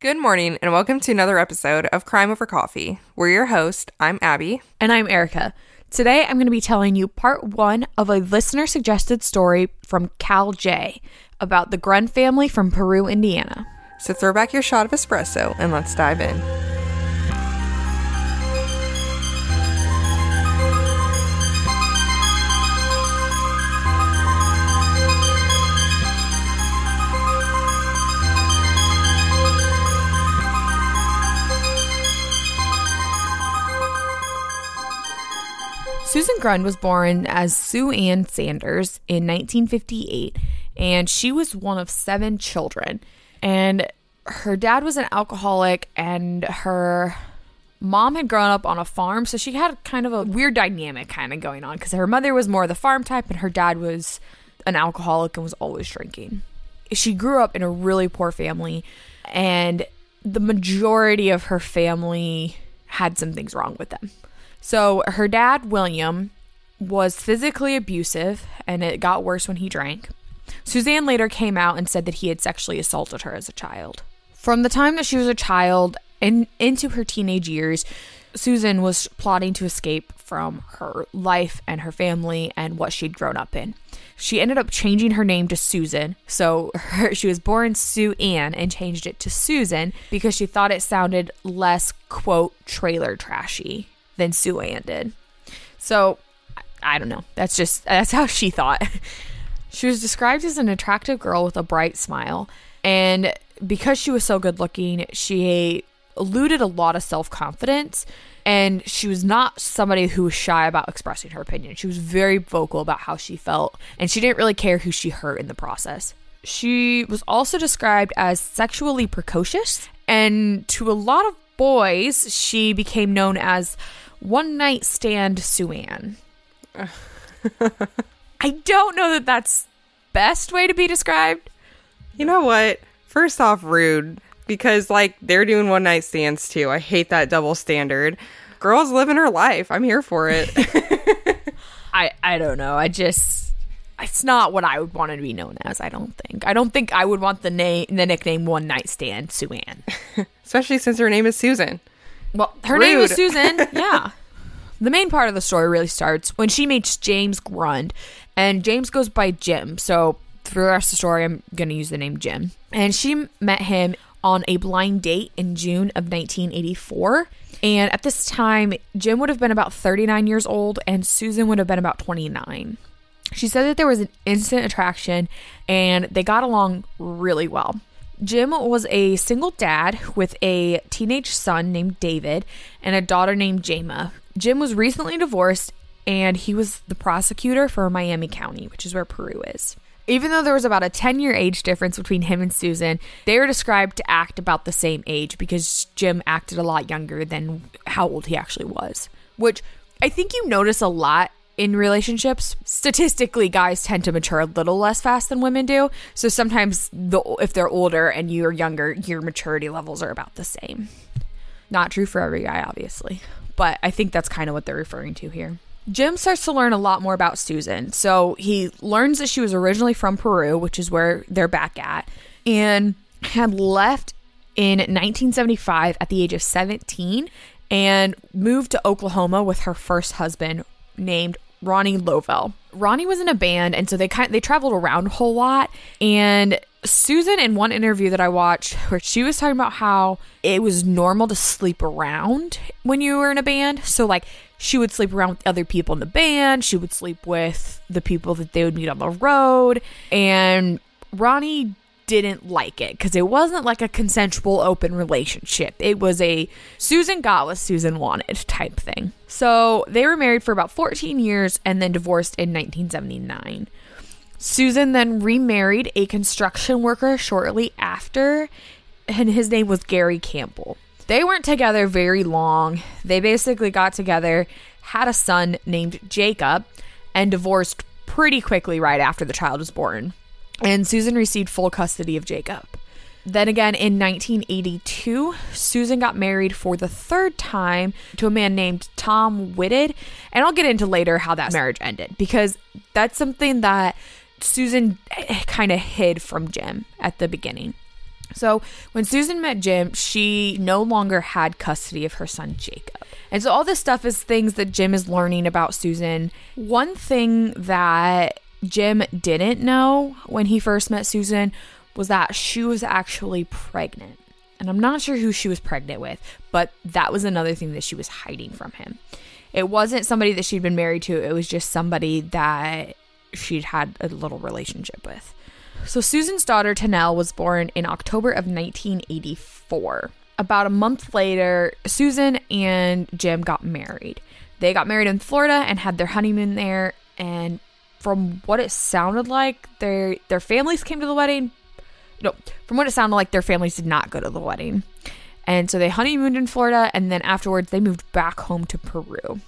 Good morning, and welcome to another episode of Crime Over Coffee. We're your host. I'm Abby. And I'm Erica. Today I'm going to be telling you part one of a listener suggested story from Cal J about the Grund family from Peru, Indiana. So throw back your shot of espresso and let's dive in. Susan Grund was born as Sue Ann Sanders in 1958, and she was one of seven children. And her dad was an alcoholic, and her mom had grown up on a farm, so she had kind of a weird dynamic kind of going on because her mother was more the farm type, and her dad was an alcoholic and was always drinking. She grew up in a really poor family, and the majority of her family had some things wrong with them. So her dad, William, was physically abusive and it got worse when he drank. Suzanne later came out and said that he had sexually assaulted her as a child. From the time that she was a child and into her teenage years, Susan was plotting to escape from her life and her family and what she'd grown up in. She ended up changing her name to Susan. So her, she was born Sue Ann and changed it to Susan because she thought it sounded less, quote, trailer trashy than Sue Ann did. So I don't know. That's just that's how she thought. she was described as an attractive girl with a bright smile, and because she was so good looking, she eluded a lot of self confidence. And she was not somebody who was shy about expressing her opinion. She was very vocal about how she felt, and she didn't really care who she hurt in the process. She was also described as sexually precocious, and to a lot of boys, she became known as one night stand Suan. I don't know that that's best way to be described. You know what? First off, rude because like they're doing one night stands too. I hate that double standard. Girls living her life. I'm here for it. I I don't know. I just it's not what I would want to be known as. I don't think. I don't think I would want the name the nickname one night stand Suan. Especially since her name is Susan. Well, her Rude. name is Susan. Yeah. the main part of the story really starts when she meets James Grund, and James goes by Jim. So for the rest of the story, I'm going to use the name Jim. And she met him on a blind date in June of 1984. And at this time, Jim would have been about 39 years old, and Susan would have been about 29. She said that there was an instant attraction and they got along really well. Jim was a single dad with a teenage son named David and a daughter named Jama. Jim was recently divorced and he was the prosecutor for Miami County, which is where Peru is. Even though there was about a 10 year age difference between him and Susan, they were described to act about the same age because Jim acted a lot younger than how old he actually was. Which I think you notice a lot in relationships, statistically, guys tend to mature a little less fast than women do. So sometimes, the, if they're older and you're younger, your maturity levels are about the same. Not true for every guy, obviously, but I think that's kind of what they're referring to here. Jim starts to learn a lot more about Susan. So he learns that she was originally from Peru, which is where they're back at, and had left in 1975 at the age of 17 and moved to Oklahoma with her first husband named Ronnie Lovell. Ronnie was in a band, and so they kind of, they traveled around a whole lot. And Susan, in one interview that I watched, where she was talking about how it was normal to sleep around when you were in a band. So like she would sleep around with other people in the band. She would sleep with the people that they would meet on the road, and Ronnie didn't like it because it wasn't like a consensual open relationship. It was a Susan got what Susan wanted type thing. So they were married for about 14 years and then divorced in 1979. Susan then remarried a construction worker shortly after, and his name was Gary Campbell. They weren't together very long. They basically got together, had a son named Jacob, and divorced pretty quickly right after the child was born and Susan received full custody of Jacob. Then again in 1982, Susan got married for the third time to a man named Tom Whitted. And I'll get into later how that marriage ended because that's something that Susan eh, kind of hid from Jim at the beginning. So when Susan met Jim, she no longer had custody of her son Jacob. And so all this stuff is things that Jim is learning about Susan. One thing that Jim didn't know when he first met Susan was that she was actually pregnant. And I'm not sure who she was pregnant with, but that was another thing that she was hiding from him. It wasn't somebody that she'd been married to, it was just somebody that she'd had a little relationship with. So Susan's daughter Tanel was born in October of 1984. About a month later, Susan and Jim got married. They got married in Florida and had their honeymoon there and from what it sounded like, their their families came to the wedding. No, from what it sounded like, their families did not go to the wedding. And so they honeymooned in Florida and then afterwards they moved back home to Peru.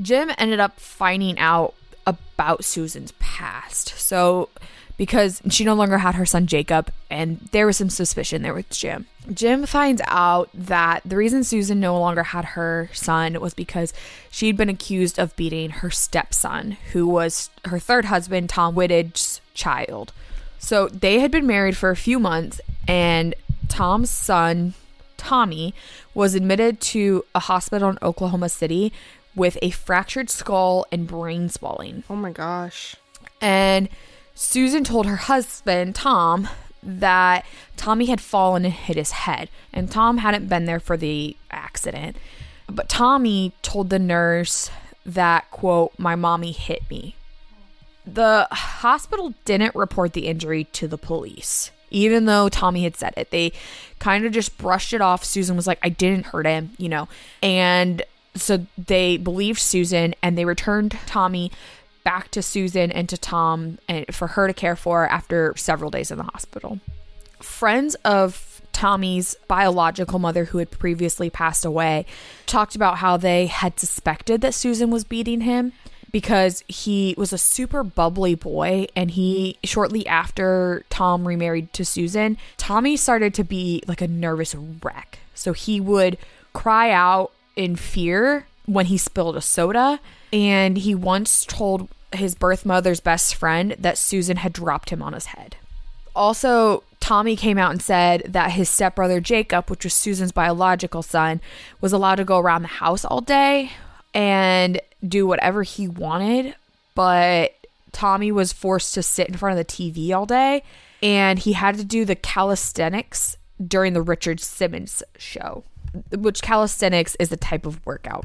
Jim ended up finding out about Susan's past. So because she no longer had her son Jacob, and there was some suspicion there with Jim. Jim finds out that the reason Susan no longer had her son was because she'd been accused of beating her stepson, who was her third husband, Tom Whitted's child. So they had been married for a few months, and Tom's son, Tommy, was admitted to a hospital in Oklahoma City with a fractured skull and brain swelling. Oh my gosh. And Susan told her husband, Tom, that Tommy had fallen and hit his head, and Tom hadn't been there for the accident. But Tommy told the nurse that, quote, my mommy hit me. The hospital didn't report the injury to the police, even though Tommy had said it. They kind of just brushed it off. Susan was like, I didn't hurt him, you know. And so they believed Susan and they returned Tommy back to Susan and to Tom and for her to care for after several days in the hospital. Friends of Tommy's biological mother, who had previously passed away, talked about how they had suspected that Susan was beating him because he was a super bubbly boy and he shortly after Tom remarried to Susan, Tommy started to be like a nervous wreck. So he would cry out in fear when he spilled a soda and he once told his birth mother's best friend that Susan had dropped him on his head. Also, Tommy came out and said that his stepbrother Jacob, which was Susan's biological son, was allowed to go around the house all day and do whatever he wanted, but Tommy was forced to sit in front of the TV all day and he had to do the calisthenics during the Richard Simmons show, which calisthenics is a type of workout.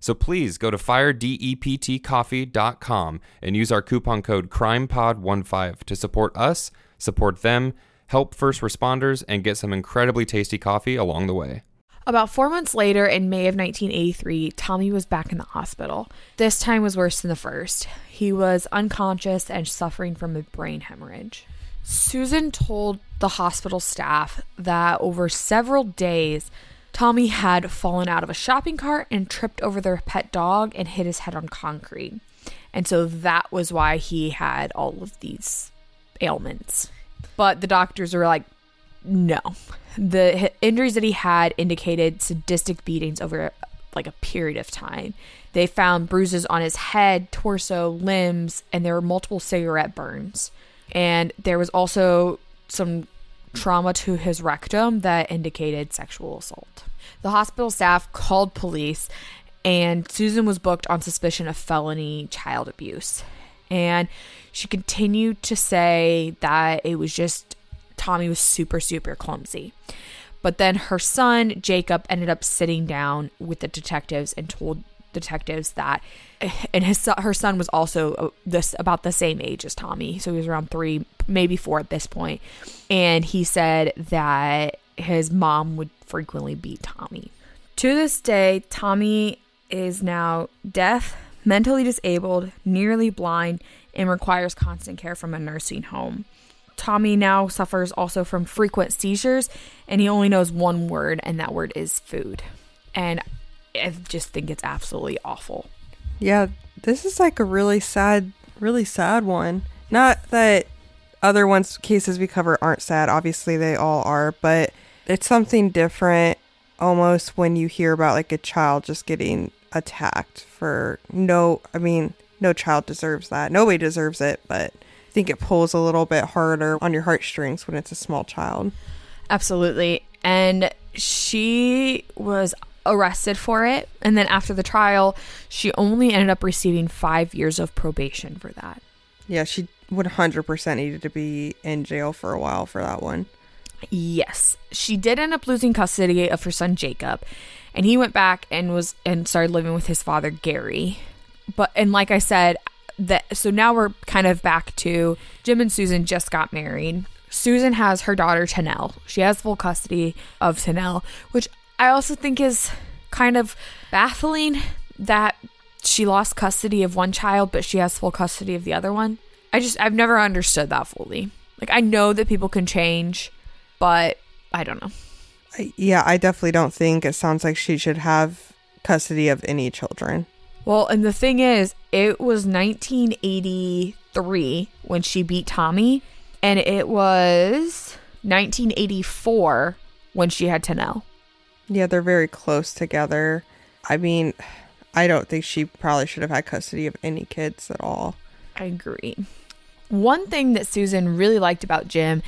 So please go to firedeptcoffee.com and use our coupon code CRIMEPOD15 to support us, support them, help first responders, and get some incredibly tasty coffee along the way. About four months later, in May of 1983, Tommy was back in the hospital. This time was worse than the first. He was unconscious and suffering from a brain hemorrhage. Susan told the hospital staff that over several days, Tommy had fallen out of a shopping cart and tripped over their pet dog and hit his head on concrete. And so that was why he had all of these ailments. But the doctors were like, no. The injuries that he had indicated sadistic beatings over like a period of time. They found bruises on his head, torso, limbs, and there were multiple cigarette burns. And there was also some trauma to his rectum that indicated sexual assault. The hospital staff called police, and Susan was booked on suspicion of felony child abuse. And she continued to say that it was just Tommy was super, super clumsy. But then her son, Jacob, ended up sitting down with the detectives and told detectives that and his her son was also uh, this about the same age as Tommy. So he was around 3 maybe 4 at this point. And he said that his mom would frequently beat Tommy. To this day Tommy is now deaf mentally disabled nearly blind and requires constant care from a nursing home. Tommy now suffers also from frequent seizures and he only knows one word and that word is food. And I just think it's absolutely awful. Yeah, this is like a really sad, really sad one. Not that other ones cases we cover aren't sad. Obviously, they all are, but it's something different almost when you hear about like a child just getting attacked for no. I mean, no child deserves that. Nobody deserves it, but I think it pulls a little bit harder on your heartstrings when it's a small child. Absolutely. And she was arrested for it. And then after the trial, she only ended up receiving five years of probation for that. Yeah, she would 100% needed to be in jail for a while for that one. Yes. She did end up losing custody of her son Jacob, and he went back and was and started living with his father Gary. But and like I said, that so now we're kind of back to Jim and Susan just got married. Susan has her daughter Tanel. She has full custody of Tanel, which I also think is kind of baffling that she lost custody of one child but she has full custody of the other one. I just I've never understood that fully. Like I know that people can change, but I don't know. Yeah, I definitely don't think it sounds like she should have custody of any children. Well, and the thing is, it was 1983 when she beat Tommy, and it was 1984 when she had Tanel. Yeah, they're very close together. I mean, I don't think she probably should have had custody of any kids at all. I agree. One thing that Susan really liked about Jim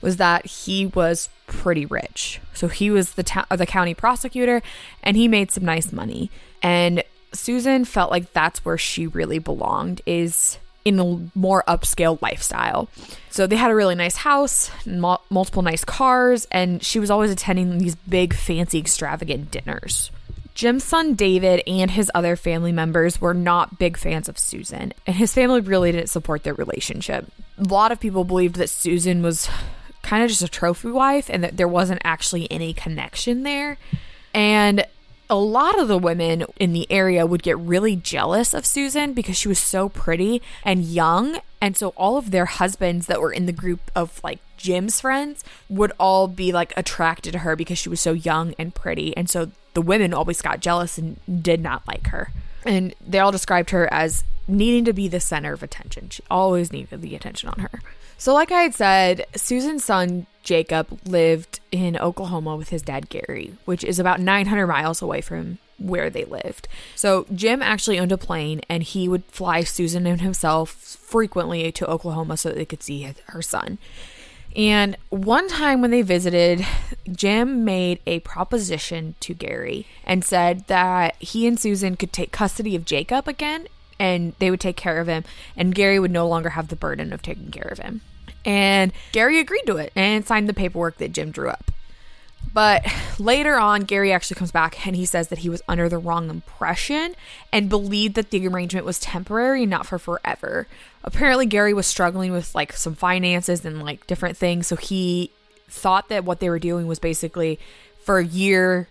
was that he was pretty rich. So he was the to- the county prosecutor and he made some nice money. And Susan felt like that's where she really belonged is in a more upscale lifestyle. So they had a really nice house, mul- multiple nice cars, and she was always attending these big fancy extravagant dinners. Jim's son David and his other family members were not big fans of Susan, and his family really didn't support their relationship. A lot of people believed that Susan was kind of just a trophy wife and that there wasn't actually any connection there. And a lot of the women in the area would get really jealous of Susan because she was so pretty and young. And so all of their husbands that were in the group of like Jim's friends would all be like attracted to her because she was so young and pretty. And so the women always got jealous and did not like her. And they all described her as needing to be the center of attention. She always needed the attention on her. So, like I had said, Susan's son Jacob lived in Oklahoma with his dad Gary, which is about 900 miles away from where they lived. So, Jim actually owned a plane and he would fly Susan and himself frequently to Oklahoma so that they could see her son. And one time when they visited, Jim made a proposition to Gary and said that he and Susan could take custody of Jacob again and they would take care of him, and Gary would no longer have the burden of taking care of him. And Gary agreed to it and signed the paperwork that Jim drew up. But later on, Gary actually comes back and he says that he was under the wrong impression and believed that the arrangement was temporary not for forever. Apparently, Gary was struggling with like some finances and like different things. So he thought that what they were doing was basically for a year,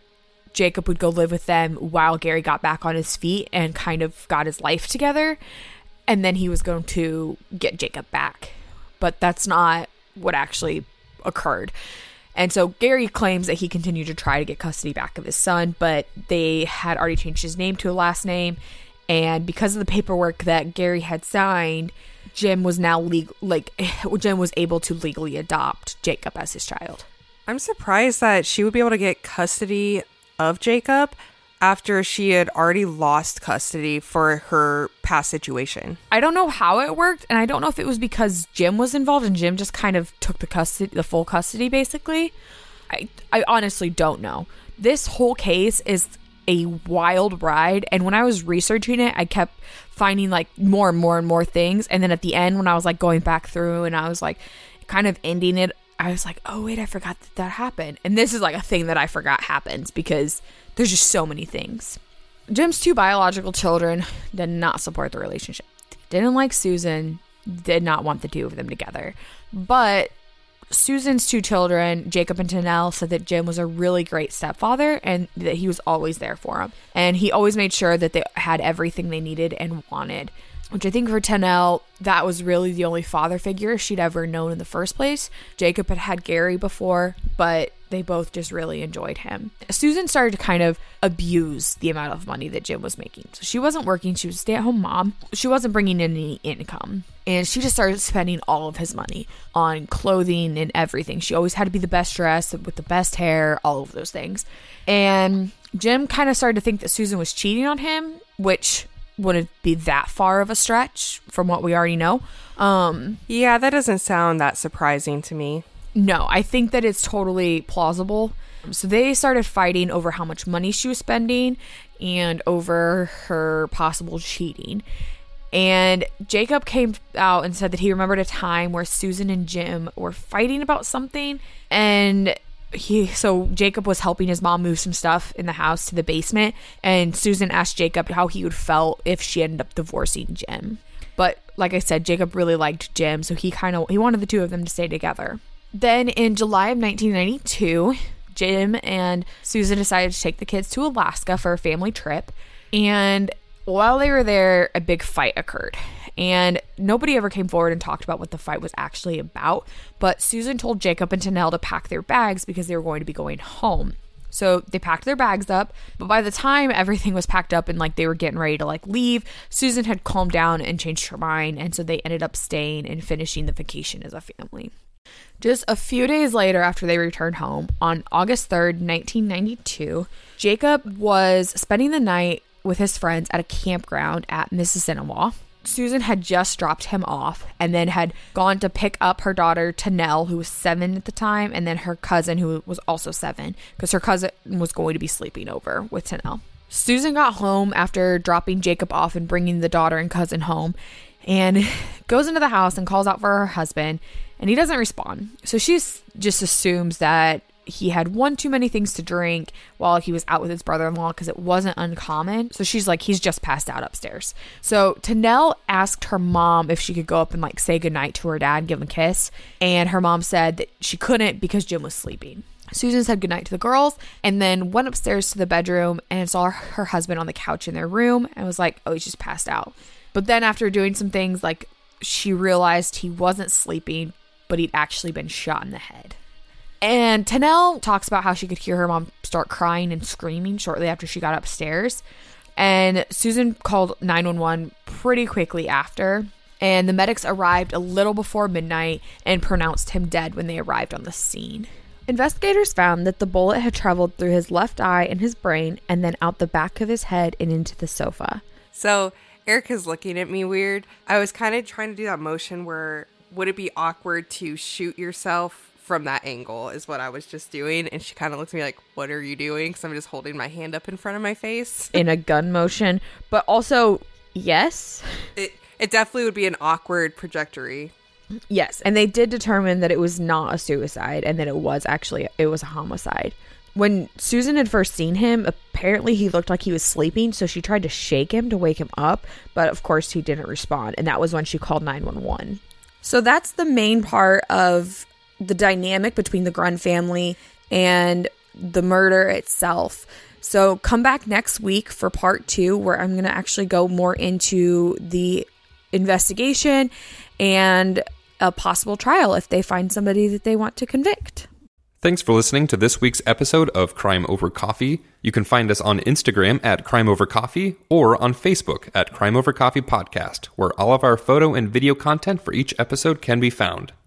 Jacob would go live with them while Gary got back on his feet and kind of got his life together. And then he was going to get Jacob back. But that's not what actually occurred. And so Gary claims that he continued to try to get custody back of his son, but they had already changed his name to a last name. And because of the paperwork that Gary had signed, Jim was now legal, like Jim was able to legally adopt Jacob as his child. I'm surprised that she would be able to get custody of Jacob after she had already lost custody for her past situation. I don't know how it worked, and I don't know if it was because Jim was involved and Jim just kind of took the custody, the full custody, basically. I I honestly don't know. This whole case is a wild ride, and when I was researching it, I kept finding like more and more and more things, and then at the end, when I was like going back through and I was like kind of ending it, I was like, oh wait, I forgot that that happened, and this is like a thing that I forgot happens because there's just so many things. Jim's two biological children did not support the relationship. Didn't like Susan, did not want the two of them together. But Susan's two children, Jacob and Tanel, said that Jim was a really great stepfather and that he was always there for them. And he always made sure that they had everything they needed and wanted. Which I think for Tanel, that was really the only father figure she'd ever known in the first place. Jacob had had Gary before, but they both just really enjoyed him. Susan started to kind of abuse the amount of money that Jim was making. So she wasn't working, she was a stay at home mom. She wasn't bringing in any income. And she just started spending all of his money on clothing and everything. She always had to be the best dressed with the best hair, all of those things. And Jim kind of started to think that Susan was cheating on him, which wouldn't be that far of a stretch from what we already know. Um, yeah, that doesn't sound that surprising to me. No, I think that it's totally plausible. So they started fighting over how much money she was spending and over her possible cheating. And Jacob came out and said that he remembered a time where Susan and Jim were fighting about something and he so Jacob was helping his mom move some stuff in the house to the basement and Susan asked Jacob how he would felt if she ended up divorcing Jim. But like I said, Jacob really liked Jim, so he kind of he wanted the two of them to stay together. Then in July of 1992, Jim and Susan decided to take the kids to Alaska for a family trip. And while they were there, a big fight occurred. And nobody ever came forward and talked about what the fight was actually about. But Susan told Jacob and Tanel to pack their bags because they were going to be going home. So they packed their bags up, but by the time everything was packed up and like they were getting ready to like leave, Susan had calmed down and changed her mind, and so they ended up staying and finishing the vacation as a family. Just a few days later, after they returned home, on August 3rd, 1992, Jacob was spending the night with his friends at a campground at Mississinewa. Susan had just dropped him off and then had gone to pick up her daughter Tanel, who was seven at the time, and then her cousin, who was also seven, because her cousin was going to be sleeping over with Tanel. Susan got home after dropping Jacob off and bringing the daughter and cousin home and goes into the house and calls out for her husband and he doesn't respond. So she just assumes that he had one too many things to drink while he was out with his brother-in-law because it wasn't uncommon. So she's like, he's just passed out upstairs. So Tanel asked her mom if she could go up and like say goodnight to her dad, give him a kiss, and her mom said that she couldn't because Jim was sleeping. Susan said goodnight to the girls and then went upstairs to the bedroom and saw her husband on the couch in their room and was like, oh, he's just passed out. But then after doing some things, like she realized he wasn't sleeping but he'd actually been shot in the head. And Tanel talks about how she could hear her mom start crying and screaming shortly after she got upstairs. And Susan called 911 pretty quickly after. And the medics arrived a little before midnight and pronounced him dead when they arrived on the scene. Investigators found that the bullet had traveled through his left eye and his brain and then out the back of his head and into the sofa. So Erica's looking at me weird. I was kind of trying to do that motion where would it be awkward to shoot yourself from that angle is what I was just doing. And she kind of looks at me like, what are you doing? Because I'm just holding my hand up in front of my face. In a gun motion. But also, yes. It, it definitely would be an awkward trajectory. Yes. And they did determine that it was not a suicide and that it was actually, it was a homicide. When Susan had first seen him, apparently he looked like he was sleeping, so she tried to shake him to wake him up, but of course he didn't respond, and that was when she called 911. So that's the main part of the dynamic between the Grund family and the murder itself. So come back next week for part two, where I'm going to actually go more into the investigation and a possible trial if they find somebody that they want to convict. Thanks for listening to this week's episode of Crime Over Coffee. You can find us on Instagram at Crime Over Coffee or on Facebook at Crime Over Coffee Podcast, where all of our photo and video content for each episode can be found.